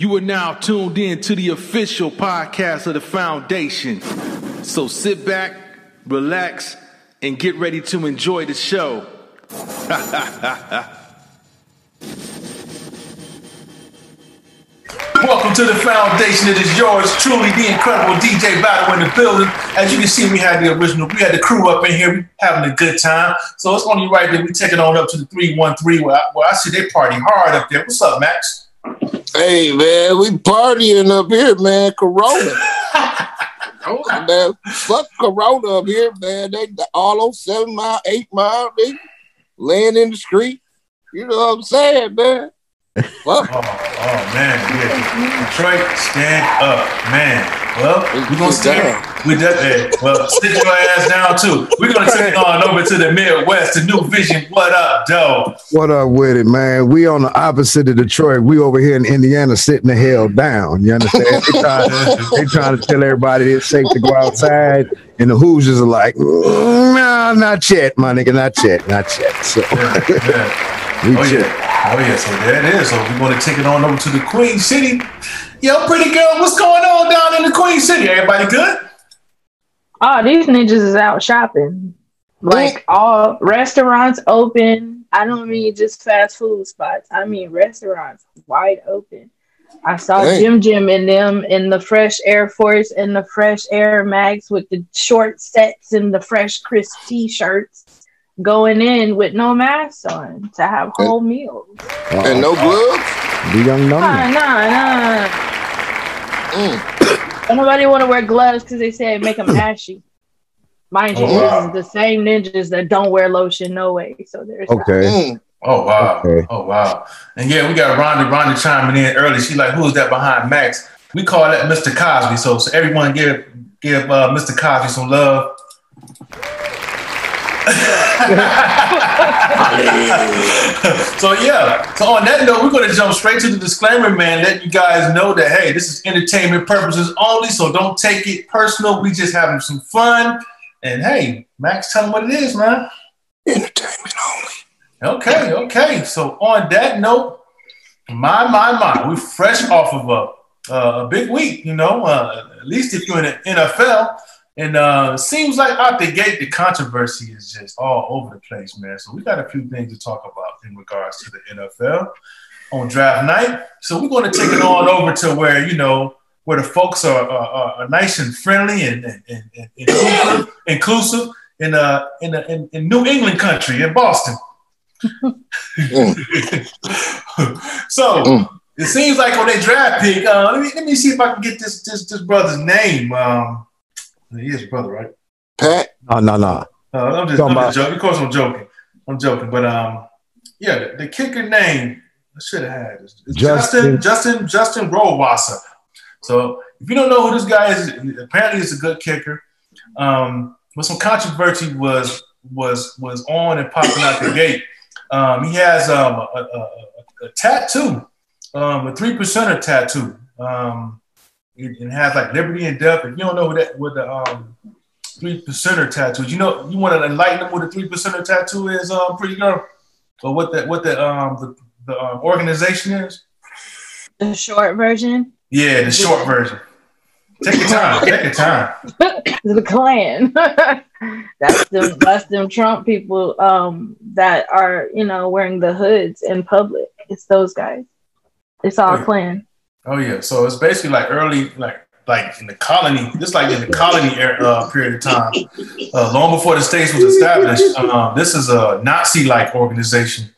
You are now tuned in to the official podcast of the foundation. So sit back, relax, and get ready to enjoy the show. Welcome to the foundation. It is yours truly, the incredible DJ Battle in the building. As you can see, we had the original, we had the crew up in here, having a good time. So it's only right that we take it on up to the 313 where I, where I see they party hard up there. What's up, Max? Hey man, we partying up here, man. Corona. oh, man, fuck Corona up here, man. They all on seven mile, eight mile, they laying in the street. You know what I'm saying, man? Fuck. Oh, oh man, yeah. Detroit, stand up, man. Well, we're gonna stick. We definitely well sit your ass down too. We're gonna take it on over to the Midwest, the New Vision. What up, Joe? What up with it, man? We on the opposite of Detroit. We over here in Indiana sitting the hell down. You understand? they, trying to, they trying to tell everybody it's safe to go outside, and the Hoosiers are like, mm, no, not yet, my nigga, not yet, not yet. So yeah, yeah. we oh, yeah. Oh yeah, so there it is. So we're gonna take it on over to the Queen City. Yo, pretty girl, what's going on down in the Queen City? Everybody good? Oh, these ninjas is out shopping. Like all restaurants open. I don't mean just fast food spots. I mean restaurants wide open. I saw Dang. Jim Jim in them in the fresh Air Force and the fresh Air Max with the short sets and the fresh crisp t-shirts going in with no mask on to have whole and, meals. Uh-oh. And no gloves? The young number. Nah, nah, nah. Mm. Nobody want to wear gloves because they say it make them ashy. Mind you, oh, wow. this is the same ninjas that don't wear lotion no way. So there's okay. Mm. Oh wow! Okay. Oh wow! And yeah, we got Rhonda. Rhonda chiming in early. She's like, "Who's that behind Max?" We call that Mr. Cosby. So, so everyone give give uh, Mr. Cosby some love. so yeah. So on that note, we're going to jump straight to the disclaimer, man. Let you guys know that hey, this is entertainment purposes only. So don't take it personal. We just having some fun. And hey, Max, tell them what it is, man. Entertainment only. Okay, okay. So on that note, my my my, we're fresh off of a uh, a big week. You know, uh, at least if you're in the NFL. And uh, seems like out the gate, the controversy is just all over the place, man. So we got a few things to talk about in regards to the NFL on draft night. So we're going to take it on over to where you know where the folks are, are, are nice and friendly and, and, and, and inclusive, inclusive in, uh, in, in, in New England country in Boston. so mm. it seems like on their draft pick, uh, let me let me see if I can get this this, this brother's name. Um, he is your brother, right? Pat? No, no, no. Uh, I'm just, I'm just joking. Of course, I'm joking. I'm joking, but um, yeah, the, the kicker name I should have had is Justin Justin Justin Rohrwasser. So if you don't know who this guy is, apparently he's a good kicker. Um, but some controversy was was was on and popping out the gate. Um, he has um, a, a, a, a tattoo, um, a three percenter tattoo. Um, and has like liberty and death. If you don't know what that what the um three percenter tattoo, is, you know you want to enlighten them what the three percenter tattoo is, um, pretty girl, or what that what the um the, the um, organization is. The short version. Yeah, the short version. Take your time. Take your time. the Klan. that's them. That's them Trump people um, that are you know wearing the hoods in public. It's those guys. It's all Klan. Oh yeah, so it's basically like early, like like in the colony, just like in the colony era, uh, period of time, uh, long before the states was established. Uh, this is a Nazi-like organization,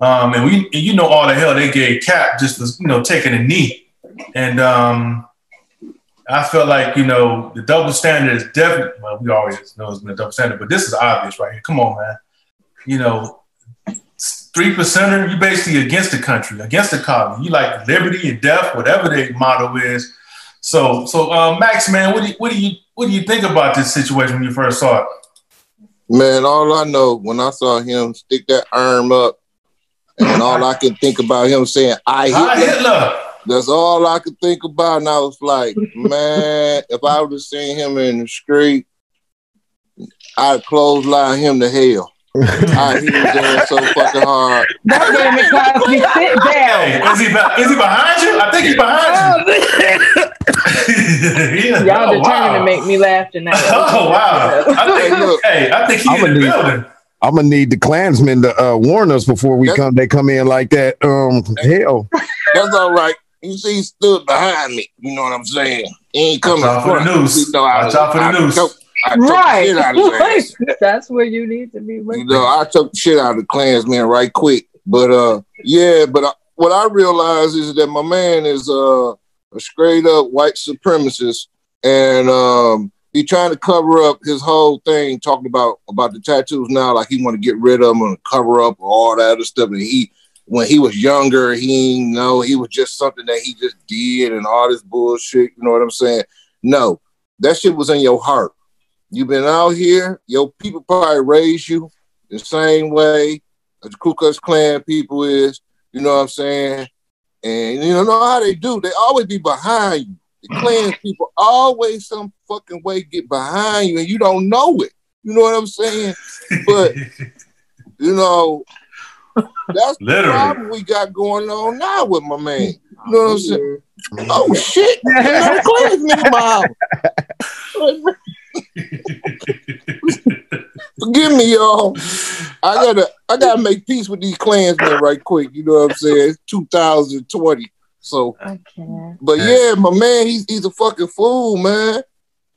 um, and we, and you know, all the hell they gave Cap just for you know taking a knee, and um, I felt like you know the double standard is definitely. Well, we always know it's been a double standard, but this is obvious right here. Come on, man. You know, three percenter, you basically against the country, against the colony. You like liberty and death, whatever their motto is. So, so uh, Max, man, what do you, what do you what do you think about this situation when you first saw it? Man, all I know when I saw him stick that arm up, and all I could think about him saying, "I Hitler." Hitler. That's all I could think about, and I was like, man, if I would have seen him in the street, I'd clothesline him to hell. I hit his ass so fucking hard. That man me Cosby sit Hey, down. is he be- is he behind you? I think he's behind you. yeah. Y'all oh, determined wow. to make me laugh tonight. Oh wow! I think, Hey, look. hey, I think he I'ma in the need- building. I'm gonna need the Klansmen to uh, warn us before we That's- come. They come in like that. Um, hell, That's all right. You see, he stood behind me. You know what I'm saying? He ain't coming Watch out for the front. noose. You know, Watch out for the I noose. Took, took the Right. shit out of his ass. That's where you need to be. You know, I took the shit out of the Klansman right quick. But uh, yeah, but I, what I realize is that my man is uh, a straight up white supremacist, and um, he trying to cover up his whole thing, talking about about the tattoos now, like he want to get rid of them and cover up all that other stuff. And he, when he was younger, he didn't know he was just something that he just did and all this bullshit. You know what I'm saying? No, that shit was in your heart. You've been out here, your people probably raised you the same way as the Ku Klux Klan people is. You know what I'm saying? And you know how they do. They always be behind you. The Klan people always some fucking way get behind you, and you don't know it. You know what I'm saying? But you know, that's Literally. the problem we got going on now with my man. You know what I'm oh, saying? Oh shit! Another Klansman in my house. Forgive me, y'all. I gotta I gotta make peace with these Klansmen right quick. You know what I'm saying? It's 2020. So, Okay. but yeah, my man, he's he's a fucking fool, man.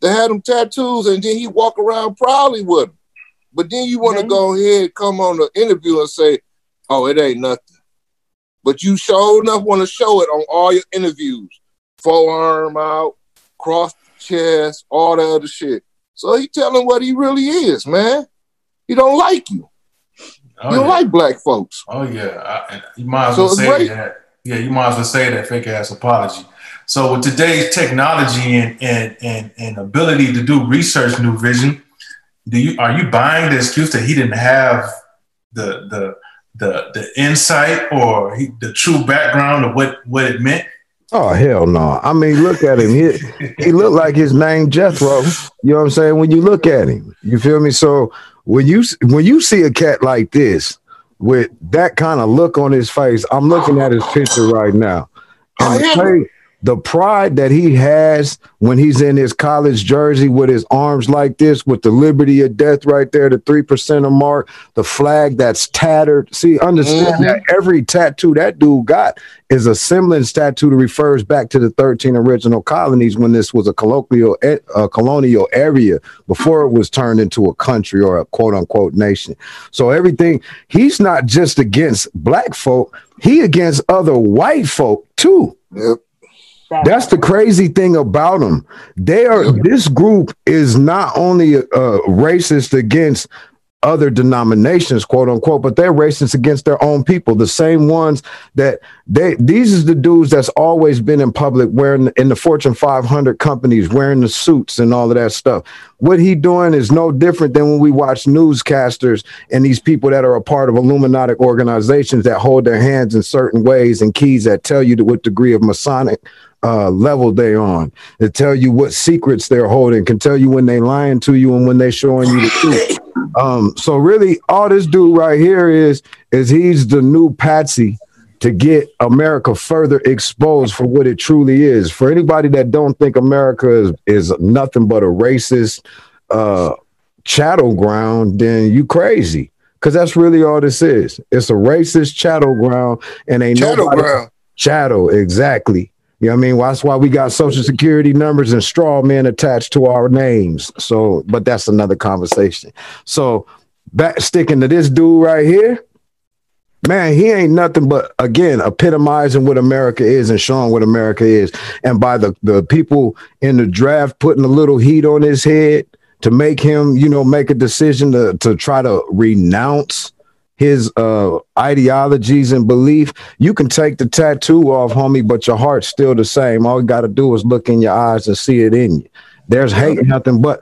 They had him tattoos and then he walk around proudly with them. But then you want to go ahead and come on the interview and say, "Oh, it ain't nothing." But you sure enough want to show it on all your interviews. Forearm out, cross the chest, all that other shit. So he telling what he really is, man. He don't like you. Oh, you don't yeah. like black folks. Oh yeah, I, you might as So well it's say great. that. Yeah, you might as well say that fake ass apology. So with today's technology and and and, and ability to do research, new vision, do you are you buying the excuse that he didn't have the the the the insight or he, the true background of what what it meant? Oh hell no! I mean, look at him. He he looked like his name Jethro. You know what I'm saying? When you look at him, you feel me? So when you when you see a cat like this with that kind of look on his face, I'm looking at his picture right now. Oh, And the, yeah. The pride that he has when he's in his college jersey with his arms like this, with the liberty of death right there, the three percenter mark, the flag that's tattered. See, understand Mhm. that every tattoo that dude got is a semblance tattoo that refers back to the 13 original colonies when this was a colloquial a colonial area before it was turned into a country or a quote unquote nation. So everything he's not just against black folk, he against other white folk too. Yep. That's the crazy thing about them. They are this group is not only uh, racist against other denominations, quote unquote, but they're racist against their own people. The same ones that they these is the dudes that's always been in public wearing in the Fortune 500 companies wearing the suits and all of that stuff. What he doing is no different than when we watch newscasters and these people that are a part of Illuminati organizations that hold their hands in certain ways and keys that tell you to what degree of Masonic uh, level they on, that tell you what secrets they're holding, can tell you when they lying to you and when they showing you the truth. Um, so really, all this dude right here is is he's the new patsy to get America further exposed for what it truly is. For anybody that don't think America is, is nothing but a racist uh, chattel ground, then you crazy. Cause that's really all this is. It's a racist chattel ground, and ain't Chattel nobody- ground. Chattel, exactly. You know what I mean? Well, that's why we got social security numbers and straw men attached to our names. So, but that's another conversation. So, back sticking to this dude right here, man, he ain't nothing but again epitomizing what America is and showing what America is. And by the the people in the draft putting a little heat on his head to make him, you know, make a decision to to try to renounce his uh ideologies and belief you can take the tattoo off homie but your heart's still the same all you got to do is look in your eyes and see it in you there's hate nothing but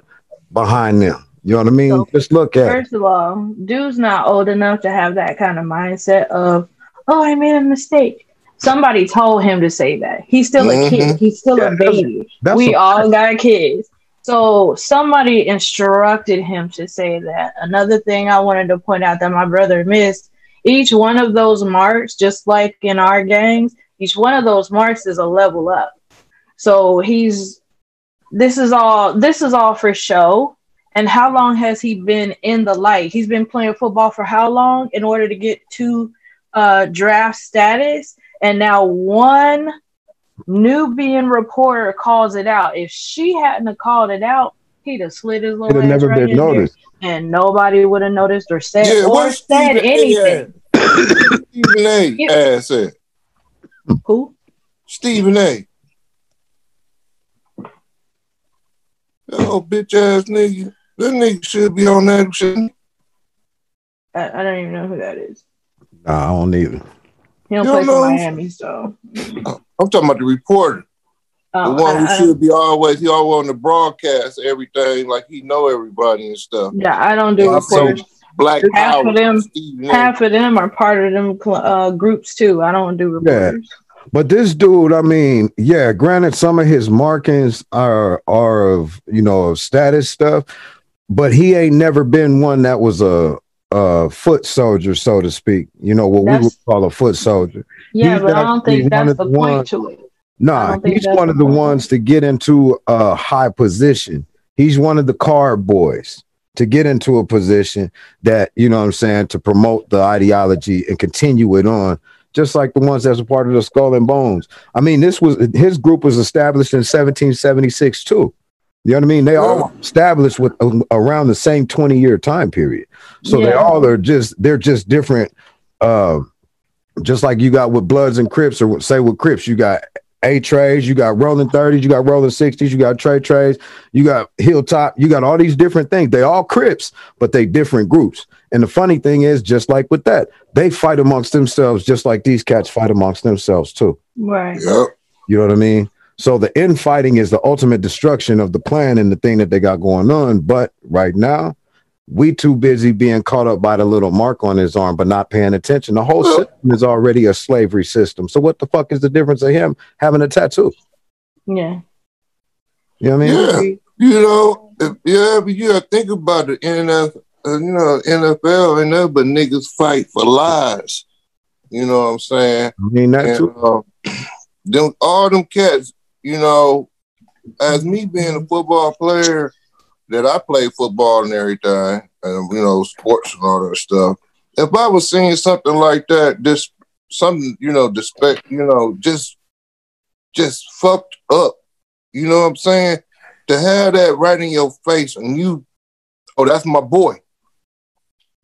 behind them you know what i mean So, just look at it First of all, dude's not old enough to have that kind of mindset of, oh, I made a mistake. Somebody told him to say that. He's still a kid. Mhm. He's still Yeah, a baby. that's we a- all got kids. So somebody instructed him to say that. Another thing I wanted to point out that my brother missed, each one of those marks, just like in our gangs, each one of those marks is a level up. So he's this is all this is all for show. And how long has he been in the light? He's been playing football for how long in order to get to uh, draft status? And now one Nubian reporter calls it out. If she hadn't have called it out, he'd have slid his little. It'd have never right been in there, noticed. and nobody would have noticed or said Yeah, or said Stephen A. anything. Stephen A. Yeah. ass at? Who? Stephen A. Oh, bitch ass nigga. That nigga should be on that shit. I, I don't even know who that is. Nah, I don't either. He don't You play don't for know? Miami, so. Oh. I'm talking about the reporter. The Um, one I- who I- should be always he always on the broadcast, everything, like he know everybody and stuff. yeah, I don't do Yeah, so- reporters. Black Half Power. of them- Half of them are part of them cl- uh, groups too. I don't do reporters. But this dude, I mean, yeah, granted, some of his markings are are of you know of status stuff, but he ain't never been one that was a a foot soldier, so to speak. You know what we would call a foot soldier. Yeah, He's but I don't think that's the the point to it. Nah, he's one of the point. ones to get into a high position. He's one of the card boys to get into a position that, you know what I'm saying, to promote the ideology and continue it on, just like the ones that's a part of the Skull and Bones. I mean, this was his group was established in 1776 too. You know what I mean? They all established with um, around the same 20 year time period. So they all are just they're just different uh just like you got with Bloods and Crips, or say with Crips, you got A trays, you got rolling 30s, you got rolling 60s, you got tray trays, you got hilltop, you got all these different things. They all Crips, but they different groups. And the funny thing is, just like with that, they fight amongst themselves, just like these cats fight amongst themselves too. Right. Yep. You know what I mean? So the infighting is the ultimate destruction of the plan and the thing that they got going on. But right now, we too busy being caught up by the little mark on his arm, but not paying attention. The whole system is already a slavery system. So what the fuck is the difference of him having a tattoo? Yeah. You know what I mean? Yeah. You know, if, yeah, but you gotta think about the NFL, uh, you know, NFL and nothing but niggas fight for lives. You know what I'm saying? I mean that And, too. uh, them all them cats, you know, as me being a football player, that I play football and everything, and you know, sports and all that stuff. If I was seeing something like that, just something, you know, disrespect, you know, just just fucked up. You know what I'm saying? To have that right in your face and you, oh, that's my boy.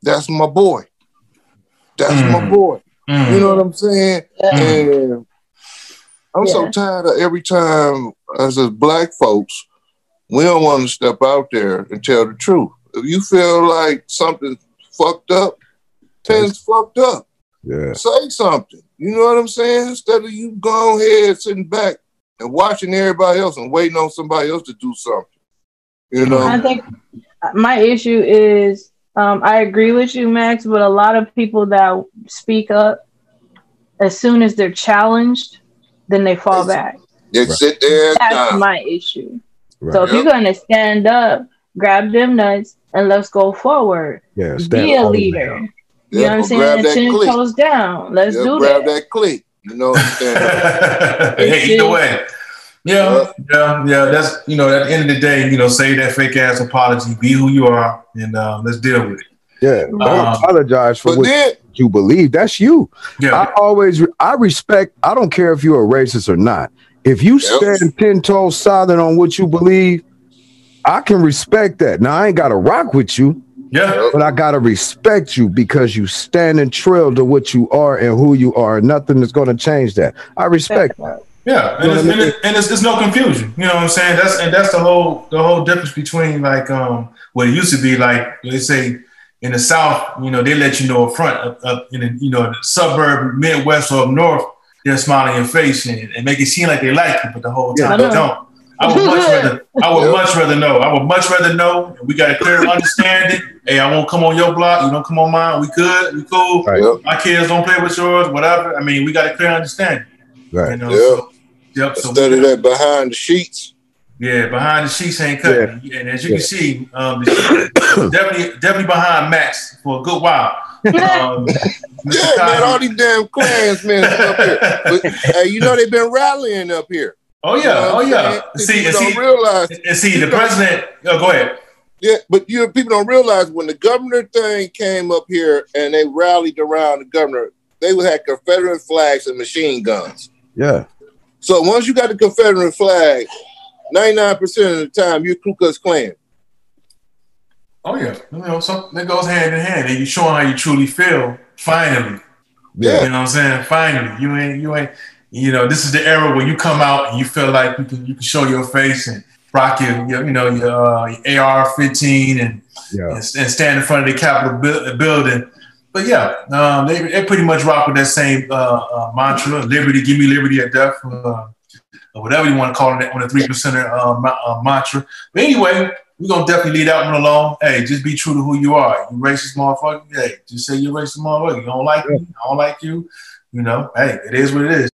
That's my boy. That's my Mm. boy. Mm. You know what I'm saying? Yeah. And I'm so tired of every time as a black folks, we don't want to step out there and tell the truth. If you feel like something's fucked up, then it's fucked up. Yeah. Say something. You know what I'm saying? Instead of you going ahead sitting back and watching everybody else and waiting on somebody else to do something. You know? I think my issue is um, I agree with you, Max, but a lot of people that speak up, as soon as they're challenged, then they fall back. They sit there That's die. my issue. Right. So if you're going to stand up, grab them nuts, and let's go forward. yeah. stand Be a all the way leader. down. You know what I'm saying? that Ten click. toes down. Let's Yeah, do grab that. that click. You know what I'm saying? hey, either way. Yeah, yeah, yeah. That's you know, at the end of the day, you know, say that fake ass apology, be who you are, and uh, let's deal with it. Yeah. Don't Um, apologize for what then, you believe. That's you. Yeah, I always I respect. I don't care if you're a racist or not. If you Yep. stand ten toes solid on what you believe, I can respect that. Now I ain't got to rock with you, yeah, but I gotta respect you because you stand and trail to what you are and who you are. Nothing is going to change that. I respect. that. yeah. And, it's, and, it, and it's, there's no confusion. You know what I'm saying? That's and that's the whole the whole difference between like um what it used to be like. They say in the South, you know, they let you know up front, up, up in the, you know the suburb, Midwest or up north, they're smiling in your face and, and make it seem like they like you, but the whole time I they don't. I would much rather. I would much rather know. I would much rather know. We got a clear understanding. Hey, I won't come on your block. You don't come on mine. We good. We cool. Right. Yep. My kids don't play with yours. Whatever. I mean, we got a clear understanding. Right. You know. Yeah. So, yep. So instead of that behind the sheets, Yeah, behind the sheets ain't cutting. Yeah. And as you yeah. can see, um, definitely definitely behind Max for a good while. Um, yeah, man, all these damn Klansmen up here. But hey, you know they've been rallying up here. Oh yeah, you know oh yeah. See, and see, realize, and see, the president. Oh, go ahead. Yeah, but you know, people don't realize when the governor thing came up here and they rallied around the governor, they would have Confederate flags and machine guns. Yeah. So once you got the Confederate flag, 99% of the time you're Ku Klux Klan. Oh yeah. You know, so that goes hand in hand. And you showing how you truly feel, finally. Yeah. You know what I'm saying? Finally. You ain't you ain't you know, this is the era where you come out and you feel like you can you can show your face and rock your, your you know your, uh, your AR-15 and, yeah. and, and stand in front of the Capitol bu- building. But yeah, um, they, they pretty much rock with that same uh, uh, mantra: "Liberty, give me liberty or death," uh, or whatever you want to call it on the three percenter uh, uh, mantra. But anyway, we're gonna definitely lead out one alone. Hey, just be true to who you are. You racist motherfucker. Hey, just say you're racist motherfucker. You don't like me. I don't like you. You know, hey, it is what it is.